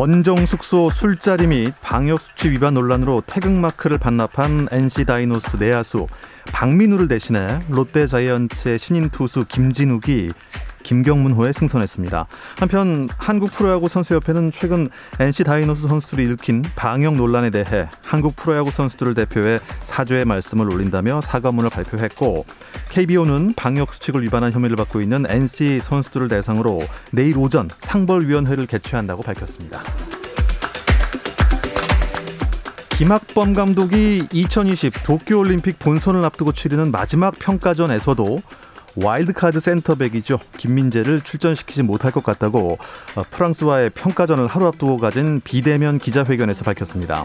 원정 숙소 술자리 및 방역 수치 위반 논란으로 태극마크를 반납한 NC 다이노스 내야수 박민우를 대신해 롯데 자이언츠의 신인 투수 김진욱이 김경문호에 승선했습니다. 한편 한국 프로야구 선수협회는 최근 NC 다이노스 선수들이 일으킨 방역 논란에 대해 한국 프로야구 선수들을 대표해 사죄의 말씀을 올린다며 사과문을 발표했고 KBO는 방역 수칙을 위반한 혐의를 받고 있는 NC 선수들을 대상으로 내일 오전 상벌위원회를 개최한다고 밝혔습니다. 김학범 감독이 2020 도쿄올림픽 본선을 앞두고 치르는 마지막 평가전에서도 와일드카드 센터백이죠. 김민재를 출전시키지 못할 것 같다고 어, 프랑스와의 평가전을 하루 앞두고 가진 비대면 기자회견에서 밝혔습니다.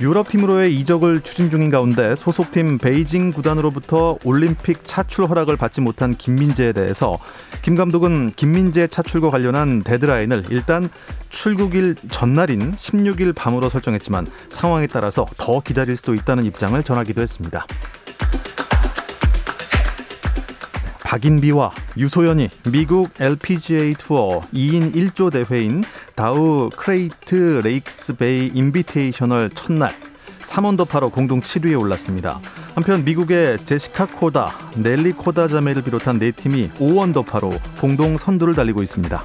유럽팀으로의 이적을 추진 중인 가운데 소속팀 베이징 구단으로부터 올림픽 차출 허락을 받지 못한 김민재에 대해서 김 감독은 김민재 차출과 관련한 데드라인을 일단 출국일 전날인 16일 밤으로 설정했지만 상황에 따라서 더 기다릴 수도 있다는 입장을 전하기도 했습니다. 박인비와 유소연이 미국 LPGA 투어 2인 1조 대회인 다우 그레이트 레이크스 베이 인비테이셔널 첫날 3언더파로 공동 7위에 올랐습니다. 한편 미국의 제시카 코다, 넬리 코다 자매를 비롯한 네 팀이 5언더파로 공동 선두를 달리고 있습니다.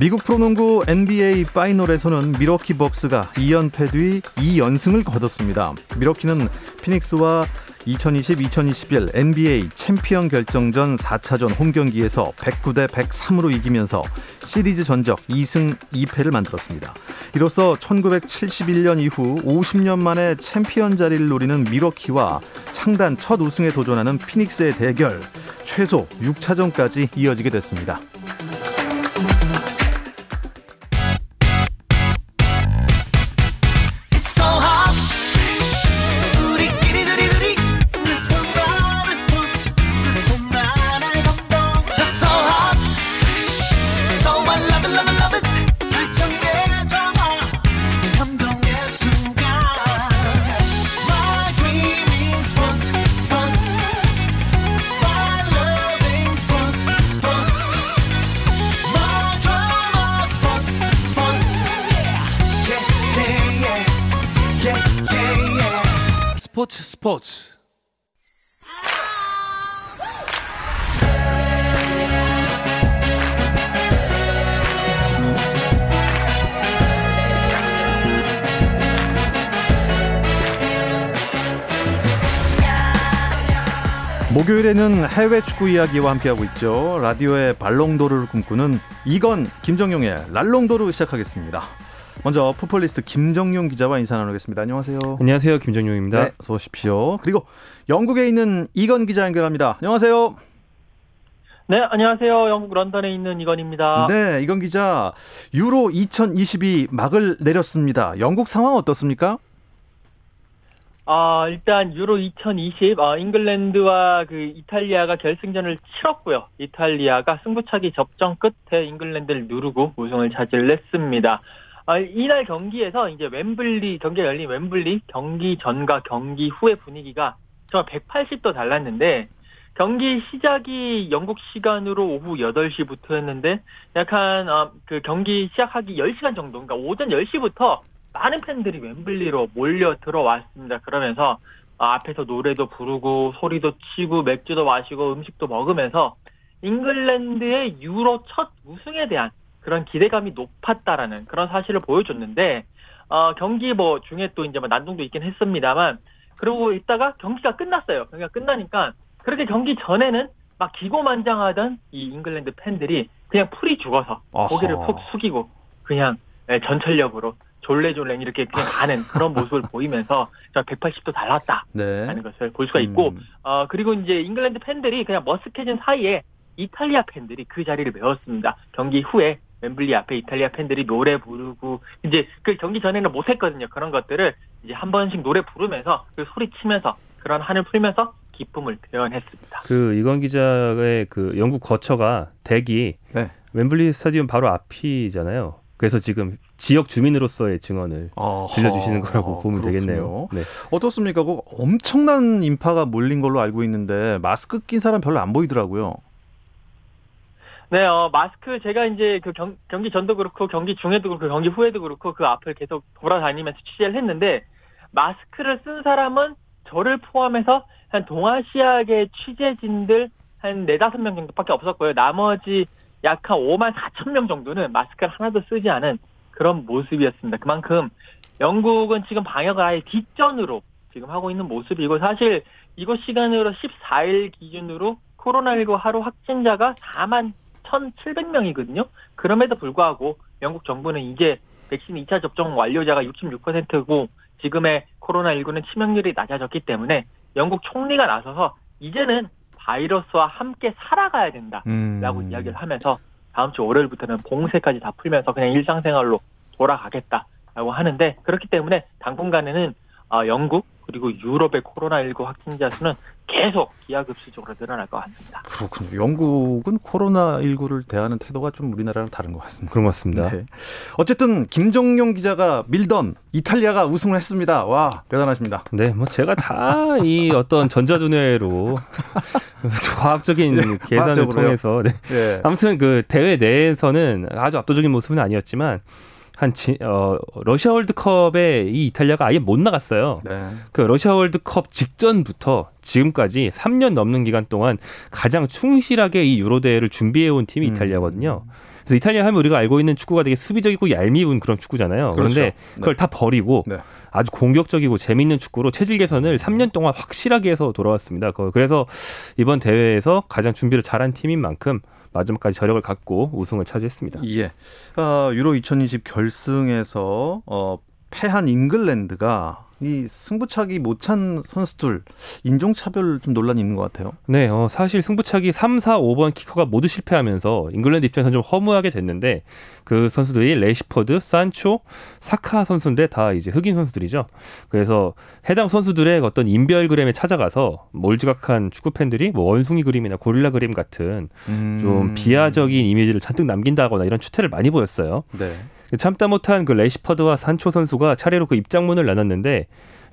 미국 프로농구 NBA 파이널에서는 밀워키 벅스가 2연패 뒤 2연승을 거뒀습니다. 밀워키는 피닉스와 2020-2021 NBA 챔피언 결정전 4차전 홈경기에서 109대 103으로 이기면서 시리즈 전적 2승 2패를 만들었습니다. 이로써 1971년 이후 50년 만에 챔피언 자리를 노리는 미러키와 창단 첫 우승에 도전하는 피닉스의 대결 최소 6차전까지 이어지게 됐습니다. 목요일에는 해외 축구 이야기와 함께하고 있죠. 라디오의 발롱도르를 꿈꾸는 이건 김정용의 랄롱도르 시작하겠습니다. 먼저 풋볼리스트 김정용 기자와 인사 나누겠습니다. 안녕하세요. 안녕하세요. 김정용입니다. 네, 어서 오십시오. 그리고 영국에 있는 이건 기자 연결합니다. 안녕하세요. 네, 안녕하세요. 영국 런던에 있는 이건입니다. 네, 이건 기자. 유로 2022 막을 내렸습니다. 영국 상황 어떻습니까? 아, 일단 유로 2020 어, 잉글랜드와 그 이탈리아가 결승전을 치렀고요. 이탈리아가 승부차기 접전 끝에 잉글랜드를 누르고 우승을 차지했습니다. 아, 이날 경기에서 이제 웸블리 경기가 열린 웸블리 경기 전과 경기 후의 분위기가 정말 180도 달랐는데 경기 시작이 영국 시간으로 오후 8시부터였는데 약간 어, 그 경기 시작하기 10시간 정도 그러니까 오전 10시부터 많은 팬들이 웸블리로 몰려 들어왔습니다. 그러면서 어, 앞에서 노래도 부르고 소리도 치고 맥주도 마시고 음식도 먹으면서 잉글랜드의 유로 첫 우승에 대한 그런 기대감이 높았다라는 그런 사실을 보여줬는데 어, 경기 뭐 중에 또 이제 뭐 난동도 있긴 했습니다만 그러고 있다가 경기가 끝났어요. 경기가 끝나니까 그렇게 경기 전에는 막 기고만장하던 이 잉글랜드 팬들이 그냥 풀이 죽어서 고개를 푹 숙이고 그냥 예, 전철역으로 졸래졸래 이렇게 그냥 가는 그런 모습을 보이면서 저 180도 달랐다 라는 네. 것을 볼 수가 있고 음. 어 그리고 이제 잉글랜드 팬들이 그냥 머쓱해진 사이에 이탈리아 팬들이 그 자리를 메웠습니다. 경기 후에 웸블리 앞에 이탈리아 팬들이 노래 부르고 이제 그 경기 전에는 못 했거든요. 그런 것들을 이제 한 번씩 노래 부르면서 그 소리 치면서 그런 한을 풀면서 기쁨을 표현했습니다. 그 이건 기자의 그 영국 거처가 댁이 네. 웸블리 스타디움 바로 앞이잖아요. 그래서 지금 지역 주민으로서의 증언을 어허. 들려주시는 거라고 보면 그렇군요. 되겠네요. 네. 어떻습니까? 그 엄청난 인파가 몰린 걸로 알고 있는데 마스크 낀 사람 별로 안 보이더라고요. 네, 어, 마스크 제가 이제 그 경, 경기 전도 그렇고 경기 중에도 그렇고 경기 후에도 그렇고 그 앞을 계속 돌아다니면서 취재를 했는데 마스크를 쓴 사람은 저를 포함해서 한 동아시아계 취재진들 한 네다섯 명 정도밖에 없었고요. 나머지 약 한 5만 4천 명 정도는 마스크를 하나도 쓰지 않은 그런 모습이었습니다. 그만큼 영국은 지금 방역을 아예 뒷전으로 지금 하고 있는 모습이고 사실 이곳 시간으로 14일 기준으로 코로나19 하루 확진자가 4만 1,700명이거든요. 그럼에도 불구하고 영국 정부는 이제 백신 2차 접종 완료자가 66%고 지금의 코로나19는 치명률이 낮아졌기 때문에 영국 총리가 나서서 이제는 바이러스와 함께 살아가야 된다. 음. 라고 이야기를 하면서 다음 주 월요일부터는 봉쇄까지 다 풀면서 그냥 일상생활로 돌아가겠다라고 하는데 그렇기 때문에 당분간에는 어, 영국 그리고 유럽의 코로나19 확진자 수는 계속 기하급수적으로 늘어날 것 같습니다. 그렇군요. 영국은 코로나19를 대하는 태도가 좀 우리나라랑 다른 것 같습니다. 그런 것 같습니다. 네. 어쨌든 김정용 기자가 밀던 이탈리아가 우승을 했습니다. 와 대단하십니다. 네, 뭐 제가 다 이 어떤 전자두뇌로 과학적인 계산을 과학적으로요? 통해서 네. 예. 아무튼 그 대회 내에서는 아주 압도적인 모습은 아니었지만 한 지, 어, 러시아 월드컵에 이 이탈리아가 아예 못 나갔어요. 네. 그 러시아 월드컵 직전부터 지금까지 3년 넘는 기간 동안 가장 충실하게 이 유로 대회를 준비해 온 팀이 음. 이탈리아거든요. 그래서 이탈리아 하면 우리가 알고 있는 축구가 되게 수비적이고 얄미운 그런 축구잖아요. 그런데 그렇죠. 그걸 다 버리고 네. 아주 공격적이고 재밌는 축구로 체질 개선을 3년 동안 확실하게 해서 돌아왔습니다. 거- 그래서 이번 대회에서 가장 준비를 잘한 팀인 만큼 마지막까지 저력을 갖고 우승을 차지했습니다. 예. 어, 유로 2020 결승에서 어, 패한 잉글랜드가 이 승부차기 못 찬 선수들 인종차별 좀 논란이 있는 것 같아요. 네, 어, 사실 승부차기 3, 4, 5번 키커가 모두 실패하면서 잉글랜드 입장에서 좀 허무하게 됐는데 그 선수들이 래시퍼드, 산초, 사카 선수인데 다 이제 흑인 선수들이죠. 그래서 해당 선수들의 어떤 인별그램에 찾아가서 몰지각한 축구 팬들이 뭐 원숭이 그림이나 고릴라 그림 같은 음. 좀 비하적인 이미지를 잔뜩 남긴다거나 이런 추태를 많이 보였어요. 네. 참다 못한 그 레시퍼드와 산초 선수가 차례로 그 입장문을 나눴는데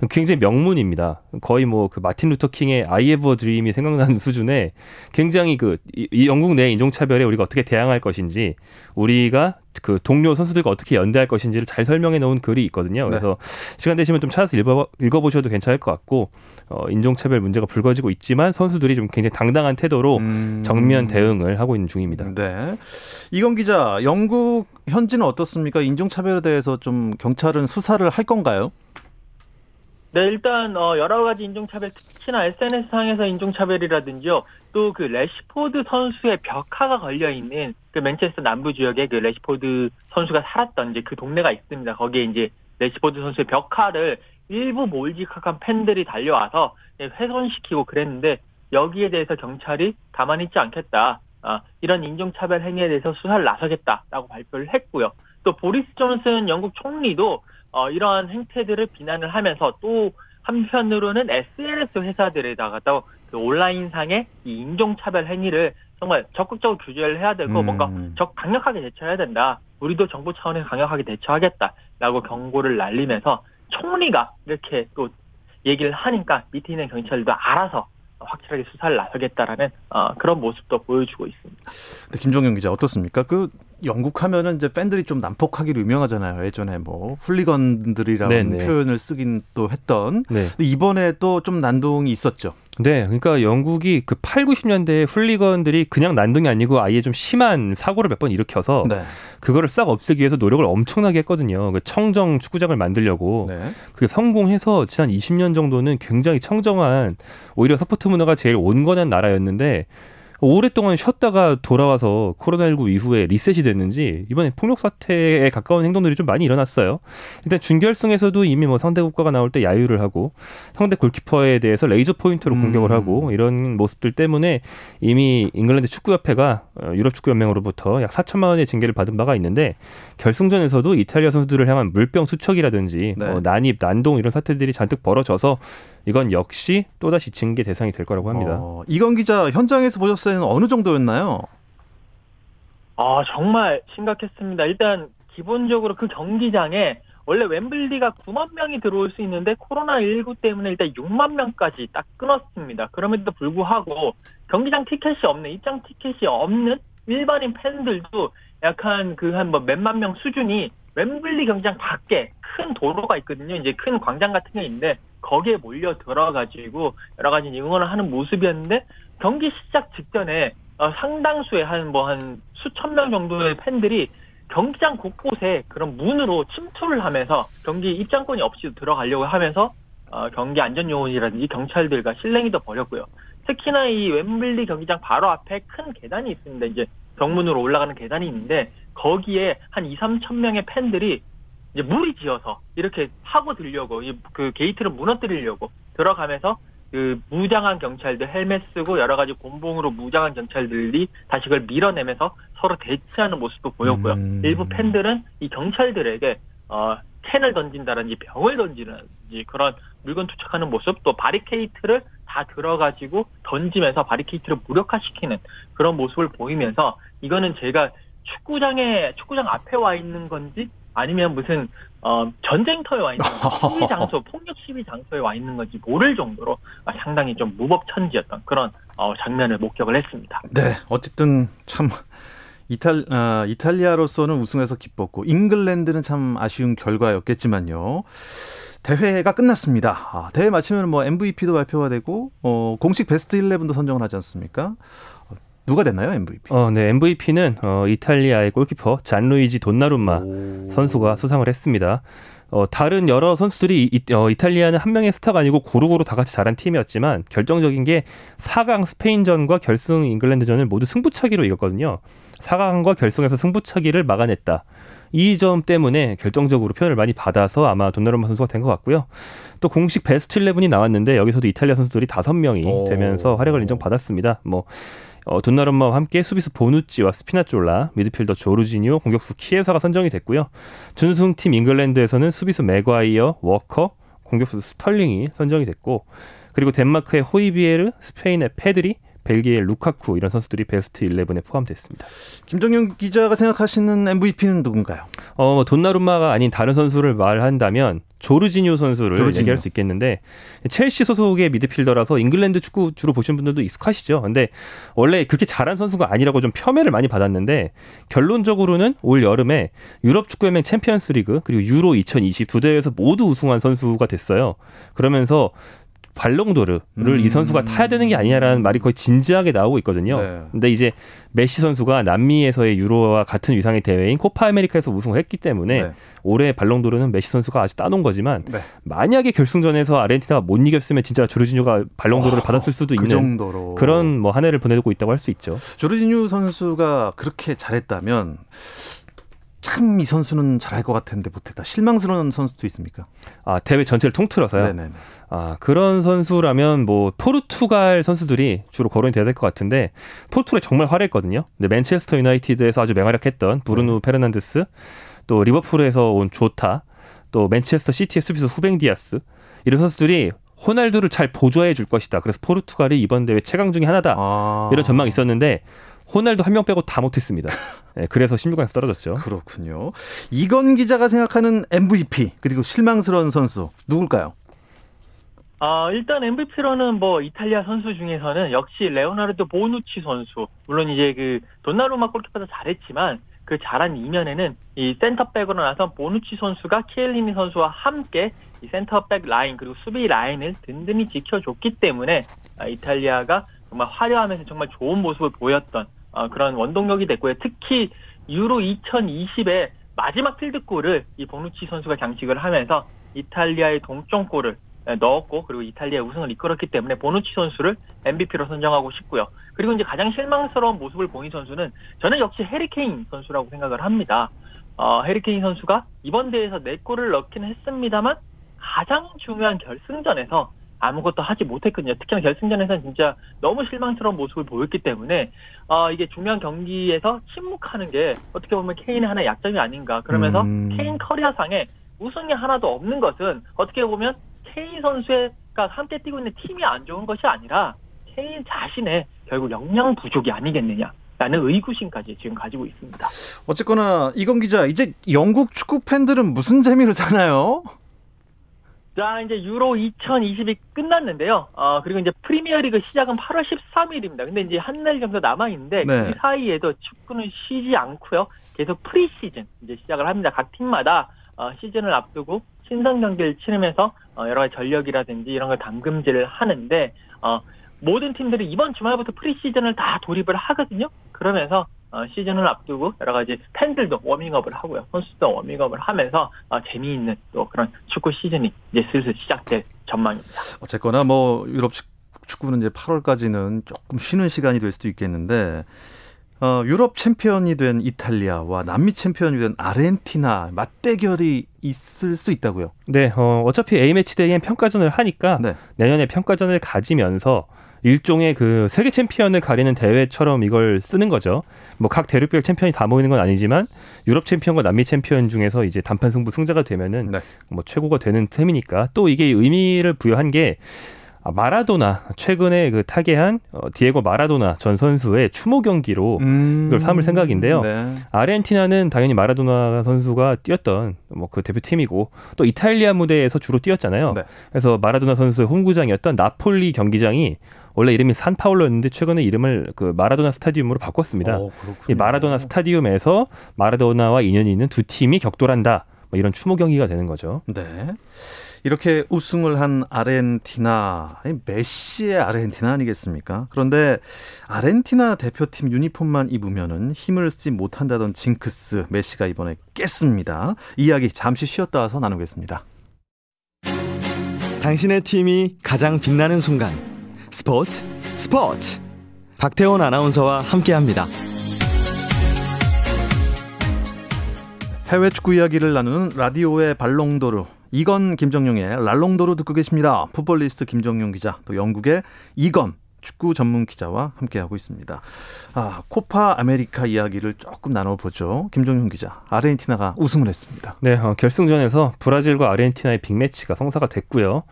굉장히 명문입니다. 거의 뭐 그 마틴 루터 킹의 I have a dream이 생각나는 수준의 굉장히 그 이, 이 영국 내 인종 차별에 우리가 어떻게 대항할 것인지 우리가 그 동료 선수들과 어떻게 연대할 것인지를 잘 설명해 놓은 글이 있거든요. 네. 그래서 시간 되시면 좀 찾아서 읽어, 읽어보셔도 괜찮을 것 같고 어, 인종차별 문제가 불거지고 있지만 선수들이 좀 굉장히 당당한 태도로 음. 정면 대응을 하고 있는 중입니다. 네. 이건 기자, 영국 현지는 어떻습니까? 인종차별에 대해서 좀 경찰은 수사를 할 건가요? 네, 일단 어, 여러 가지 인종차별 특히나 SNS상에서 인종차별이라든지요. 또 그 래시포드 선수의 벽화가 걸려 있는 그 맨체스터 남부 지역에 그 래시포드 선수가 살았던 이제 그 동네가 있습니다. 거기에 이제 래시포드 선수의 벽화를 일부 몰지각한 팬들이 달려와서 네, 훼손시키고 그랬는데 여기에 대해서 경찰이 가만히 있지 않겠다. 아, 이런 인종차별 행위에 대해서 수사를 나서겠다라고 발표를 했고요. 또 보리스 존슨 영국 총리도 어, 이러한 행태들을 비난을 하면서 또 한편으로는 SNS 회사들에다가 그 온라인상의 이 인종차별 행위를 정말 적극적으로 규제를 해야 되고 음. 뭔가 적 강력하게 대처해야 된다. 우리도 정부 차원에서 강력하게 대처하겠다라고 경고를 날리면서 총리가 이렇게 또 얘기를 하니까 밑에 있는 경찰도 알아서 확실하게 수사를 나서겠다라는 어, 그런 모습도 보여주고 있습니다. 근데 김종영 기자 어떻습니까? 그 영국 하면은 이제 팬들이 좀 난폭하기로 유명하잖아요. 예전에 뭐 훌리건들이라는 네네. 표현을 쓰긴 또 했던. 네. 근데 이번에 또 좀 난동이 있었죠. 네, 그러니까 영국이 그 8, 90년대에 훌리건들이 그냥 난동이 아니고 아예 좀 심한 사고를 몇 번 일으켜서 네. 그거를 싹 없애기 위해서 노력을 엄청나게 했거든요. 그 청정 축구장을 만들려고 네. 그게 성공해서 지난 20년 정도는 굉장히 청정한 오히려 서포트 문화가 제일 온건한 나라였는데 오랫동안 쉬었다가 돌아와서 코로나19 이후에 리셋이 됐는지 이번에 폭력 사태에 가까운 행동들이 좀 많이 일어났어요. 일단 준결승에서도 이미 뭐 상대 국가가 나올 때 야유를 하고 상대 골키퍼에 대해서 레이저 포인트로 음. 공격을 하고 이런 모습들 때문에 이미 잉글랜드 축구협회가 어, 유럽 축구연맹으로부터 약 4천만 원의 징계를 받은 바가 있는데 결승전에서도 이탈리아 선수들을 향한 물병 투척이라든지 네. 뭐 난입, 난동 이런 사태들이 잔뜩 벌어져서 이건 역시 또다시 징계 대상이 될 거라고 합니다. 어, 이건 기자 현장에서 보셨을 때는 어느 정도였나요? 아, 정말 심각했습니다. 일단 기본적으로 그 경기장에 원래 웸블리가 9만 명이 들어올 수 있는데 코로나19 때문에 일단 6만 명까지 딱 끊었습니다. 그럼에도 불구하고 경기장 티켓이 없는 입장 티켓이 없는 일반인 팬들도 약한 그한 뭐 몇만 명 수준이 웸블리 경기장 밖에 큰 도로가 있거든요. 이제 큰 광장 같은 게 있는데 거기에 몰려 들어가지고 여러 가지 응원을 하는 모습이었는데 경기 시작 직전에 어, 상당수의 한 뭐 한 수천 명 정도의 팬들이 경기장 곳곳에 그런 문으로 침투를 하면서 경기 입장권이 없이 들어가려고 하면서 어, 경기 안전 요원이라든지 경찰들과 실랭이도 벌였고요. 특히나 이 웸블리 경기장 바로 앞에 큰 계단이 있습니다. 이제 정문으로 올라가는 계단이 있는데 거기에 한 2, 3천 명의 팬들이 이제 무리 지어서 이렇게 하고 들려고 이그 게이트를 무너뜨리려고 들어가면서 그 무장한 경찰들 헬멧 쓰고 여러 가지 곤봉으로 무장한 경찰들이 다시 그걸 밀어내면서 서로 대치하는 모습도 보였고요. 음. 일부 팬들은 이 경찰들에게 어 캔을 던진다든지 병을 던지는지 그런 물건 투척하는 모습 또 바리케이트를 다 들어가지고 던지면서 바리케이트를 무력화시키는 그런 모습을 보이면서 이거는 제가 축구장에 축구장 앞에 와 있는 건지 아니면 무슨 어 전쟁터에 와 있는 건지 시위 장소 폭력 시위 장소에 와 있는 건지 모를 정도로 아, 상당히 좀 무법천지였던 그런 어, 장면을 목격을 했습니다. 네, 어쨌든 참 이탈 아, 이탈리아로서는 우승해서 기뻤고 잉글랜드는 참 아쉬운 결과였겠지만요. 대회가 끝났습니다. 아, 대회 마치면 뭐 MVP도 발표가 되고 어, 공식 베스트 11도 선정을 하지 않습니까? 어, 누가 됐나요 MVP? 어, 네, MVP는 어, 이탈리아의 골키퍼 잔루이지 돈나룸마 오. 선수가 수상을 했습니다. 어, 다른 여러 선수들이 이, 어, 이탈리아는 한 명의 스타가 아니고 고루고루 다 같이 잘한 팀이었지만 결정적인 게 4강 스페인전과 결승 잉글랜드전을 모두 승부차기로 이겼거든요. 4강과 결승에서 승부차기를 막아냈다. 이 점 때문에 결정적으로 표를 많이 받아서 아마 돈나룸마 선수가 된 것 같고요. 또 공식 베스트 11이 나왔는데 여기서도 이탈리아 선수들이 5명이 오. 되면서 활약을 인정받았습니다. 뭐 어, 돈나룸마와 함께 수비수 보누치와 스피나졸라, 미드필더 조르지뉴, 공격수 키에사가 선정이 됐고요. 준우승팀 잉글랜드에서는 수비수 맥과이어, 워커, 공격수 스털링이 선정이 됐고 그리고 덴마크의 호이비에르, 스페인의 페드리, 벨기에의 루카쿠 이런 선수들이 베스트 11에 포함됐습니다. 김정용 기자가 생각하시는 MVP는 누군가요? 어, 뭐 돈나룸마가 아닌 다른 선수를 말한다면 조르지니오 선수를 조르지니오. 얘기할 수 있겠는데 첼시 소속의 미드필더라서 잉글랜드 축구 주로 보신 분들도 익숙하시죠. 근데 원래 그렇게 잘한 선수가 아니라고 좀 폄훼를 많이 받았는데 결론적으로는 올 여름에 유럽 축구연맹 챔피언스리그 그리고 유로 2020 두 대회에서 모두 우승한 선수가 됐어요. 그러면서 발롱도르를 음. 이 선수가 타야 되는 게 아니냐라는 말이 거의 진지하게 나오고 있거든요. 네. 근데 이제 메시 선수가 남미에서의 유로와 같은 위상의 대회인 코파 아메리카에서 우승을 했기 때문에 네. 올해 발롱도르는 메시 선수가 아주 따놓은 거지만 네. 만약에 결승전에서 아르헨티나가 못 이겼으면 진짜 조르지뉴가 발롱도르를 어, 받았을 수도 그 있는 정도로 그런 뭐 한 해를 보내고 있다고 할 수 있죠. 조르지뉴 선수가 그렇게 잘했다면 참 이 선수는 잘할 것 같은데 못했다. 실망스러운 선수도 있습니까? 아 대회 전체를 통틀어서요. 네네네. 아 그런 선수라면 뭐 포르투갈 선수들이 주로 거론이 돼야 될 것 같은데 포르투갈 정말 화려했거든요. 근데 맨체스터 유나이티드에서 아주 맹활약했던 브루누 네. 페르난데스, 또 리버풀에서 온 조타, 또 맨체스터 시티의 수비수 후벵 디아스 이런 선수들이 호날두를 잘 보조해 줄 것이다. 그래서 포르투갈이 이번 대회 최강 중에 하나다. 아. 이런 전망이 있었는데 호날두 한 명 빼고 다 못했습니다. 네, 그래서 16강에서 떨어졌죠. 그렇군요. 이건 기자가 생각하는 MVP 그리고 실망스러운 선수 누굴까요? 아, 일단 MVP로는 뭐 이탈리아 선수 중에서는 역시 레오나르도 보누치 선수. 물론 이제 그 돈나루마 골키퍼도 잘했지만 그 잘한 이면에는 이 센터백으로 나선 보누치 선수가 키엘리니 선수와 함께 이 센터백 라인 그리고 수비 라인을 든든히 지켜줬기 때문에 아, 이탈리아가 정말 화려하면서 정말 좋은 모습을 보였던 어, 그런 원동력이 됐고요. 특히 유로 2020의 마지막 필드골을 이 보누치 선수가 장식을 하면서 이탈리아의 동점골을 넣었고 그리고 이탈리아 우승을 이끌었기 때문에 보누치 선수를 MVP로 선정하고 싶고요. 그리고 이제 가장 실망스러운 모습을 보인 선수는 저는 역시 해리케인 선수라고 생각을 합니다. 어, 해리케인 선수가 이번 대회에서 4골을 넣긴 했습니다만 가장 중요한 결승전에서 아무것도 하지 못했거든요. 특히나 결승전에서는 진짜 너무 실망스러운 모습을 보였기 때문에 어, 이게 중요한 경기에서 침묵하는 게 어떻게 보면 케인의 하나의 약점이 아닌가. 그러면서 음. 케인 커리어상에 우승이 하나도 없는 것은 어떻게 보면 케인 선수가 함께 뛰고 있는 팀이 안 좋은 것이 아니라 케인 자신의 결국 역량 부족이 아니겠느냐. 라는 의구심까지 지금 가지고 있습니다. 어쨌거나 이건 기자 이제 영국 축구 팬들은 무슨 재미로 사나요? 자, 이제 유로 2020이 끝났는데요. 어, 그리고 이제 프리미어리그 시작은 8월 13일입니다. 근데 이제 한 달 정도 남아있는데, 네. 그 사이에도 축구는 쉬지 않고요. 계속 프리시즌 이제 시작을 합니다. 각 팀마다 어, 시즌을 앞두고 신선 경기를 치르면서 어, 여러 가지 전력이라든지 이런 걸 담금질을 하는데, 어, 모든 팀들이 이번 주말부터 프리시즌을 다 돌입을 하거든요. 그러면서 어, 시즌을 앞두고 여러 가지 팬들도 워밍업을 하고요. 선수도 워밍업을 하면서 어, 재미있는 또 그런 축구 시즌이 이제 슬슬 시작될 전망입니다. 어쨌거나 뭐 유럽 축- 축구는 이제 8월까지는 조금 쉬는 시간이 될 수도 있겠는데 어, 유럽 챔피언이 된 이탈리아와 남미 챔피언이 된 아르헨티나 맞대결이 있을 수 있다고요. 네, 어, 어차피 A매치 데이엔 평가전을 하니까 네. 내년에 평가전을 가지면서 일종의 그 세계 챔피언을 가리는 대회처럼 이걸 쓰는 거죠. 뭐 각 대륙별 챔피언이 다 모이는 건 아니지만 유럽 챔피언과 남미 챔피언 중에서 이제 단판 승부 승자가 되면은 네. 뭐 최고가 되는 셈이니까 또 이게 의미를 부여한 게 아, 마라도나 최근에 그 타계한 어, 디에고 마라도나 전 선수의 추모 경기로 음, 이걸 삼을 생각인데요. 네. 아르헨티나는 당연히 마라도나 선수가 뛰었던 뭐 그 대표팀이고 또 이탈리아 무대에서 주로 뛰었잖아요. 네. 그래서 마라도나 선수의 홈구장이었던 나폴리 경기장이 원래 이름이 산파울로였는데 최근에 이름을 그 마라도나 스타디움으로 바꿨습니다. 어. 이 마라도나 스타디움에서 마라도나와 인연이 있는 두 팀이 격돌한다. 뭐 이런 추모 경기가 되는 거죠. 네. 이렇게 우승을 한 아르헨티나, 메시의 아르헨티나 아니겠습니까? 그런데 아르헨티나 대표팀 유니폼만 입으면은 힘을 쓰지 못한다던 징크스 메시가 이번에 깼습니다. 이야기 잠시 쉬었다 와서 나누겠습니다. 당신의 팀이 가장 빛나는 순간 스포츠 스포츠 박태원 아나운서와 함께합니다. 해외 축구 이야기를 나누는 라디오의 발롱도르. 이건 김정용의 라롱도르 듣고 계십니다. 풋볼리스트 김정용 기자, 또 영국의 이건 축구 전문 기자와 함께하고 있습니다. 아, 코파 아메리카 이야기를 조금 나눠보죠. 김정용 기자, 아르헨티나가 우승을 했습니다. 네, 어, 결승전에서 브라질과 아르헨티나의 빅매치가 성사가 됐고요.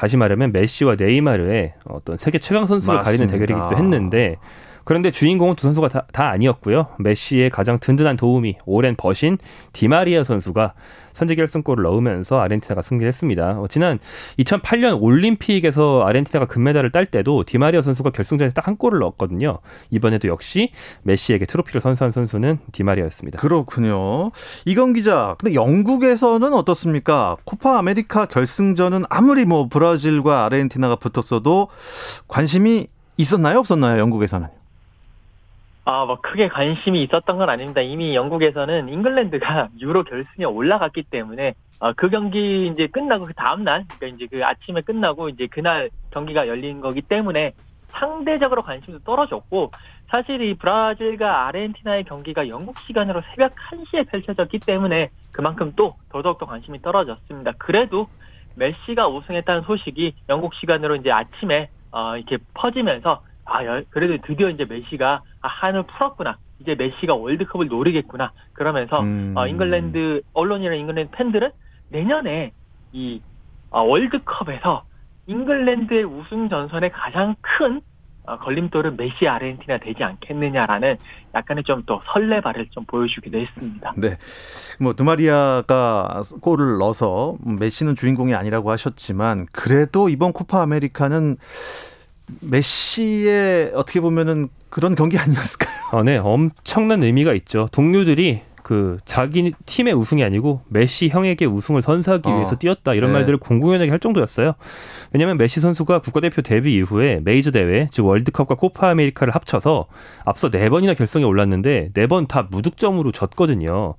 다시 말하면 메시와 네이마르의 어떤 세계 최강 선수를 가리는 맞습니다. 대결이기도 했는데 그런데 주인공은 두 선수가 다, 다 아니었고요. 메시의 가장 든든한 도움이 오랜 벗인 디마리아 선수가 선제 결승골을 넣으면서 아르헨티나가 승리를 했습니다. 어, 지난 2008년 올림픽에서 아르헨티나가 금메달을 딸 때도 디마리아 선수가 결승전에서 딱 한 골을 넣었거든요. 이번에도 역시 메시에게 트로피를 선사한 선수는 디마리아였습니다. 그렇군요. 이건 기자, 근데 영국에서는 어떻습니까? 코파 아메리카 결승전은 아무리 뭐 브라질과 아르헨티나가 붙었어도 관심이 있었나요? 없었나요? 영국에서는? 아, 뭐 크게 관심이 있었던 건 아닙니다. 이미 영국에서는 잉글랜드가 유로 결승에 올라갔기 때문에 어, 그 경기 이제 끝나고 그 다음 날, 그러니까 이제 그 아침에 끝나고 이제 그날 경기가 열린 거기 때문에 상대적으로 관심도 떨어졌고 사실 이 브라질과 아르헨티나의 경기가 영국 시간으로 새벽 1시에 펼쳐졌기 때문에 그만큼 또 더더욱더 관심이 떨어졌습니다. 그래도 메시가 우승했다는 소식이 영국 시간으로 이제 아침에 어, 이렇게 퍼지면서 아, 여- 그래도 드디어 이제 메시가 아, 한을 풀었구나. 이제 메시가 월드컵을 노리겠구나. 그러면서 음. 어, 잉글랜드 언론이나 잉글랜드 팬들은 내년에 이 어, 월드컵에서 잉글랜드의 우승 전선의 가장 큰 어, 걸림돌은 메시 아르헨티나 되지 않겠느냐라는 약간의 좀 또 설레발을 좀 보여주기도 했습니다. 네. 뭐 디마리아가 골을 넣어서 메시는 주인공이 아니라고 하셨지만 그래도 이번 코파 아메리카는 메시의 어떻게 보면은 그런 경기 아니었을까요? 어, 네, 엄청난 의미가 있죠. 동료들이 그 자기 팀의 우승이 아니고 메시 형에게 우승을 선사하기 어. 위해서 뛰었다 이런 네. 말들을 공공연하게 할 정도였어요. 왜냐하면 메시 선수가 국가대표 데뷔 이후에 메이저 대회, 즉 월드컵과 코파 아메리카를 합쳐서 앞서 네 번이나 결승에 올랐는데 네 번 다 무득점으로 졌거든요.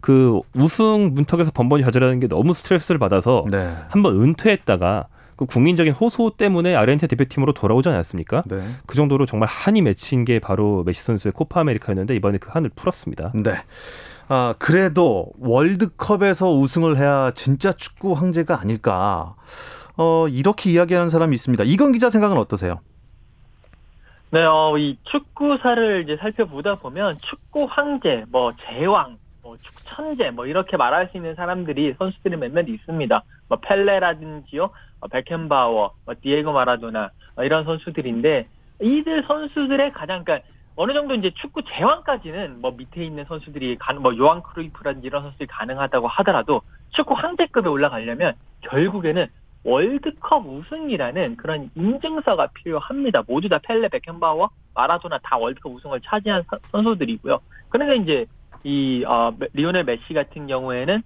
그 우승 문턱에서 번번이 좌절하는 게 너무 스트레스를 받아서 네. 한번 은퇴했다가 그 국민적인 호소 때문에 아르헨티나 대표팀으로 돌아오지 않았습니까? 네. 그 정도로 정말 한이 맺힌 게 바로 메시 선수의 코파 아메리카였는데 이번에 그 한을 풀었습니다. 네. 아, 그래도 월드컵에서 우승을 해야 진짜 축구 황제가 아닐까. 어, 이렇게 이야기하는 사람이 있습니다. 이건 기자 생각은 어떠세요? 네, 어, 이 축구사를 이제 살펴보다 보면 축구 황제, 뭐 제왕, 뭐 축구 천재, 뭐 이렇게 말할 수 있는 사람들이 선수들이 몇몇 있습니다. 뭐 펠레라든지요, 어, 베켄바워, 뭐 디에고 마라도나 어, 이런 선수들인데 이들 선수들의 가장 그러니까 어느 정도 이제 축구 제왕까지는 뭐 밑에 있는 선수들이 가능, 뭐 요한 크루이프라든지 이런 선수들이 가능하다고 하더라도 축구 황제급에 올라가려면 결국에는 월드컵 우승이라는 그런 인증서가 필요합니다. 모두 다 펠레, 베켄바워, 마라도나 다 월드컵 우승을 차지한 선- 선수들이고요. 그러니까 이제 이 어, 메- 리오넬 메시 같은 경우에는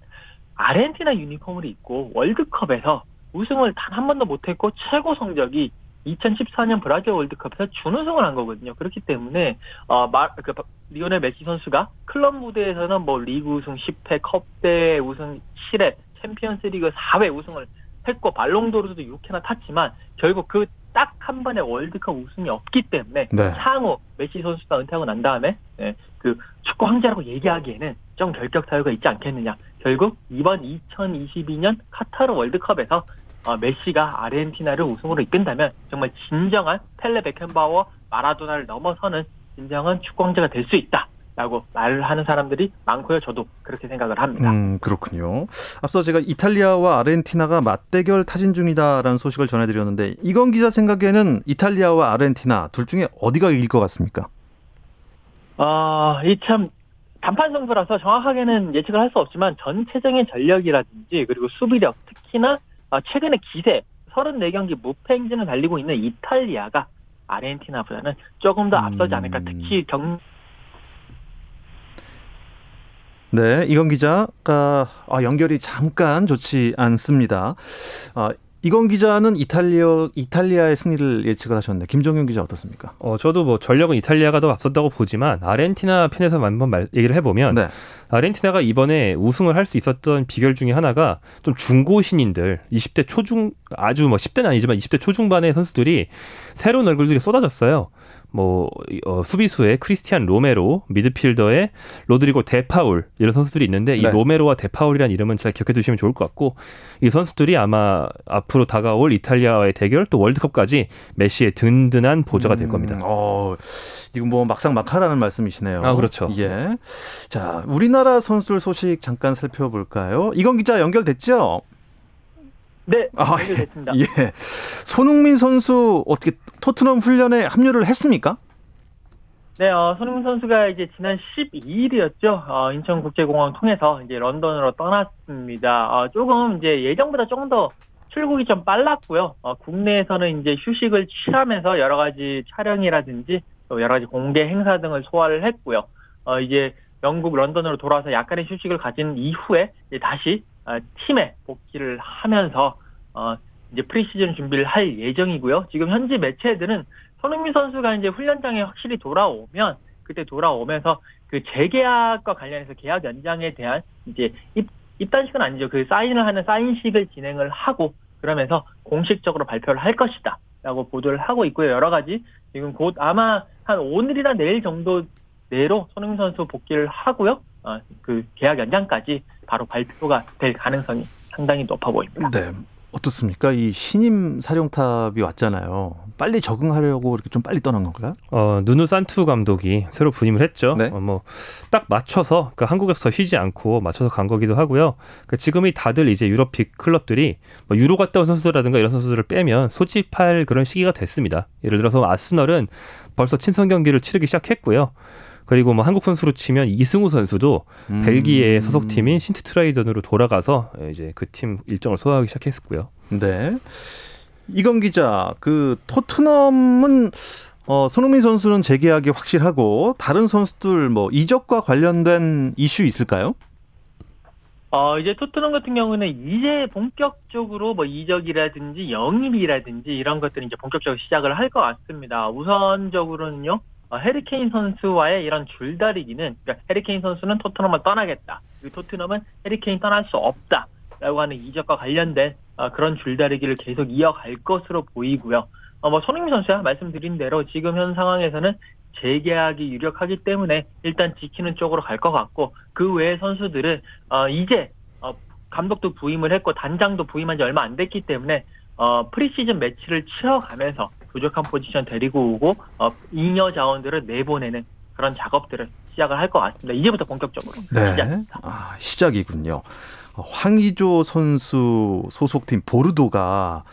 아르헨티나 유니폼을 입고 월드컵에서 우승을 단 한 번도 못했고 최고 성적이 2014년 브라질 월드컵에서 준우승을 한 거거든요. 그렇기 때문에 어, 마, 그, 리오넬 메시 선수가 클럽 무대에서는 뭐 리그 우승 10회, 컵대회 우승 7회, 챔피언스리그 4회 우승을 했고 발롱도르도 6회나 탔지만 결국 그 딱 한 번의 월드컵 우승이 없기 때문에 네. 향후 메시 선수가 은퇴하고 난 다음에 예, 그 축구 황제라고 얘기하기에는 좀 결격 사유가 있지 않겠느냐. 결국 이번 2022년 카타르 월드컵에서 어, 메시가 아르헨티나를 우승으로 이끈다면 정말 진정한 펠레 베켄바워 마라도나를 넘어서는 진정한 축구 황제가 될 수 있다. 라고 말을 하는 사람들이 많고요. 저도 그렇게 생각을 합니다. 음, 그렇군요. 앞서 제가 이탈리아와 아르헨티나가 맞대결 타진 중이다라는 소식을 전해드렸는데 이건 기자 생각에는 이탈리아와 아르헨티나 둘 중에 어디가 이길 것 같습니까? 아, 이참 단판 승부라서 정확하게는 예측을 할 수 없지만 전체적인 전력이라든지 그리고 수비력 특히나 아, 최근에 기세 34경기 무패 행진을 달리고 있는 이탈리아가 아르헨티나보다는 조금 더 앞서지 않을까. 음. 특히 경 네, 이건 기자가 아, 연결이 잠깐 좋지 않습니다. 아, 이건 기자는 이탈리아 이탈리아의 승리를 예측을 하셨는데 김종윤 기자 어떻습니까? 어, 저도 뭐 전력은 이탈리아가 더 앞섰다고 보지만 아르헨티나 편에서 한번 말, 얘기를 해보면 네. 아르헨티나가 이번에 우승을 할 수 있었던 비결 중에 하나가 좀 중고 신인들 20대 초중 아주 뭐 10대는 아니지만 20대 초중반의 선수들이 새로운 얼굴들이 쏟아졌어요. 뭐 어, 수비수의 크리스티안 로메로, 미드필더의 로드리고 데파울 이런 선수들이 있는데 이 네. 로메로와 데파울이라는 이름은 잘 기억해 두시면 좋을 것 같고 이 선수들이 아마 앞으로 다가올 이탈리아와의 대결 또 월드컵까지 메시의 든든한 보좌가 될 겁니다. 음, 어, 이건 뭐 막상 막하라는 말씀이시네요. 아, 그렇죠. 예. 자, 우리나라 선수들 소식 잠깐 살펴볼까요? 이건 기자 연결됐죠? 네, 아, 연결됐습니다. 예. 손흥민 선수 어떻게 토트넘 훈련에 합류를 했습니까? 네, 어, 손흥민 선수가 이제 지난 12일이었죠. 어, 인천국제공항 통해서 이제 런던으로 떠났습니다. 어, 조금 이제 예정보다 조금 더 출국이 좀 빨랐고요. 어, 국내에서는 이제 휴식을 취하면서 여러 가지 촬영이라든지 또 여러 가지 공개 행사 등을 소화를 했고요. 어, 이제 영국 런던으로 돌아와서 약간의 휴식을 가진 이후에 다시 어, 팀에 복귀를 하면서 어, 이제 프리시즌 준비를 할 예정이고요. 지금 현지 매체들은 손흥민 선수가 이제 훈련장에 확실히 돌아오면 그때 돌아오면서 그 재계약과 관련해서 계약 연장에 대한 이제 입, 입단식은 아니죠. 그 사인을 하는 사인식을 진행을 하고 그러면서 공식적으로 발표를 할 것이다. 라고 보도를 하고 있고요. 여러 가지 지금 곧 아마 한 오늘이나 내일 정도 내로 손흥민 선수 복귀를 하고요. 어, 그 계약 연장까지 바로 발표가 될 가능성이 상당히 높아 보입니다. 네. 어떻습니까? 이 신임 사령탑이 왔잖아요. 빨리 적응하려고 이렇게 좀 빨리 떠난 건가요? 어, 누누 산투 감독이 새로 부임을 했죠. 네. 어, 뭐딱 맞춰서 그러니까 한국에서 쉬지 않고 맞춰서 간 거기도 하고요. 그러니까 지금이 다들 이제 유럽 빅 클럽들이 뭐 유로 갔다 온 선수들라든가 이런 선수들을 빼면 소집할 그런 시기가 됐습니다. 예를 들어서 아스널은 벌써 친선 경기를 치르기 시작했고요. 그리고 뭐 한국 선수로 치면 이승우 선수도 음. 벨기에 소속팀인 신트 트라이던으로 돌아가서 이제 그 팀 일정을 소화하기 시작했고요. 네. 이건 기자, 그 토트넘은 어, 손흥민 선수는 재계약이 확실하고 다른 선수들 뭐 이적과 관련된 이슈 있을까요? 어, 이제 토트넘 같은 경우는 이제 본격적으로 뭐 이적이라든지 영입이라든지 이런 것들이 이제 본격적으로 시작을 할 것 같습니다. 우선적으로는요, 어, 해리케인 선수와의 이런 줄다리기는, 그러니까 해리케인 선수는 토트넘을 떠나겠다. 그리고 토트넘은 해리케인 떠날 수 없다. 라고 하는 이적과 관련된 어, 그런 줄다리기를 계속 이어갈 것으로 보이고요. 어, 뭐 손흥민 선수야 말씀드린 대로 지금 현 상황에서는 재계약이 유력하기 때문에 일단 지키는 쪽으로 갈 것 같고 그 외의 선수들은 어, 이제 어, 감독도 부임을 했고 단장도 부임한 지 얼마 안 됐기 때문에 어, 프리시즌 매치를 치러가면서 부족한 포지션 데리고 오고 어, 잉여 자원들을 내보내는 그런 작업들을 시작을 할 것 같습니다. 이제부터 본격적으로 네. 시작입니다. 아, 시작이군요. 어, 황의조 선수 소속팀 보르도가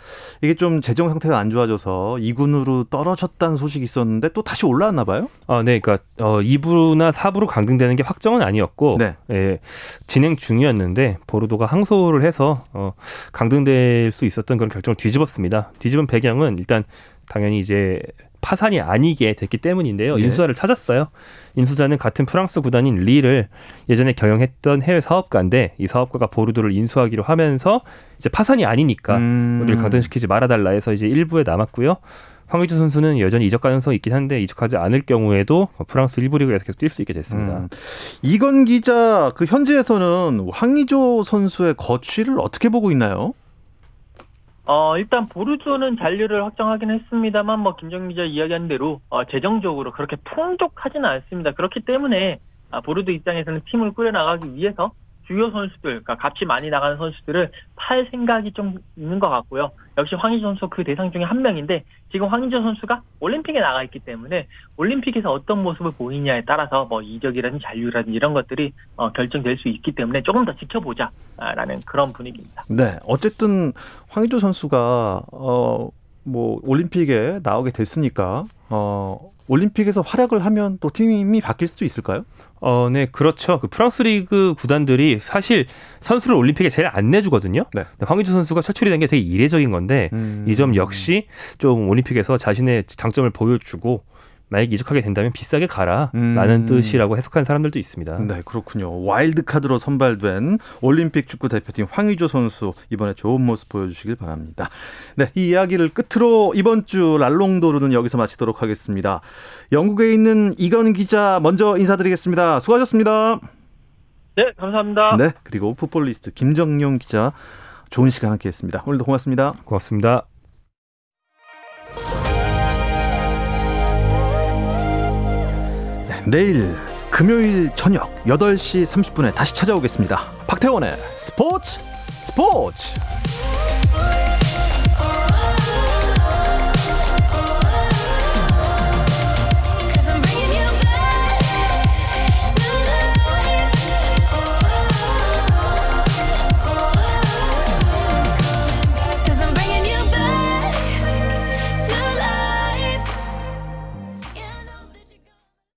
이게 좀 재정 상태가 안 좋아져서 2군으로 떨어졌다는 소식이 있었는데 또 다시 올라왔나 봐요? 아, 네, 그러니까 어, 2부나 4부로 강등되는 게 확정은 아니었고 네. 예, 진행 중이었는데 보르도가 항소를 해서 어, 강등될 수 있었던 그런 결정을 뒤집었습니다. 뒤집은 배경은 일단 당연히 이제 파산이 아니게 됐기 때문인데요. 예. 인수자를 찾았어요. 인수자는 같은 프랑스 구단인 리를 예전에 경영했던 해외 사업가인데 이 사업가가 보르도를 인수하기로 하면서 이제 파산이 아니니까 음. 우리를 강등시키지 말아달라 해서 이제 일부에 남았고요. 황의조 선수는 여전히 이적 가능성이 있긴 한데 이적하지 않을 경우에도 프랑스 일부 리그에서 계속 뛸 수 있게 됐습니다. 음. 이건 기자 그 현지에서는 황의조 선수의 거취를 어떻게 보고 있나요? 어, 일단 보르조는 잔류를 확정하긴 했습니다만 뭐 김정 기자 이야기한 대로 어, 재정적으로 그렇게 풍족하지는 않습니다. 그렇기 때문에 아, 보르도 입장에서는 팀을 꾸려나가기 위해서 주요 선수들, 그러니까 값이 많이 나가는 선수들을 팔 생각이 좀 있는 것 같고요. 역시 황희조 선수 그 대상 중에 한 명인데 지금 황희조 선수가 올림픽에 나가 있기 때문에 올림픽에서 어떤 모습을 보이냐에 따라서 뭐 이적이라든지 잔류라든지 이런 것들이 어, 결정될 수 있기 때문에 조금 더 지켜보자라는 그런 분위기입니다. 네, 어쨌든 황의조 선수가 어 뭐 올림픽에 나오게 됐으니까 어 올림픽에서 활약을 하면 또 팀이 바뀔 수도 있을까요? 어, 네, 그렇죠. 그 프랑스 리그 구단들이 사실 선수를 올림픽에 제일 안 내주거든요. 네. 황의조 선수가 차출이 된 게 되게 이례적인 건데 음. 이점 역시 좀 올림픽에서 자신의 장점을 보여주고 만약 이적하게 된다면 비싸게 가라라는 음. 뜻이라고 해석하는 사람들도 있습니다. 네, 그렇군요. 와일드 카드로 선발된 올림픽 축구 대표팀 황의조 선수 이번에 좋은 모습 보여주시길 바랍니다. 네, 이 이야기를 끝으로 이번 주 랄롱도르는 여기서 마치도록 하겠습니다. 영국에 있는 이건 기자 먼저 인사드리겠습니다. 수고하셨습니다. 네, 감사합니다. 네, 그리고 풋볼리스트 김정용 기자 좋은 시간 함께했습니다. 오늘도 고맙습니다. 고맙습니다. 내일 금요일 저녁 8시 30분에 다시 찾아오겠습니다. 박태원의 스포츠 스포츠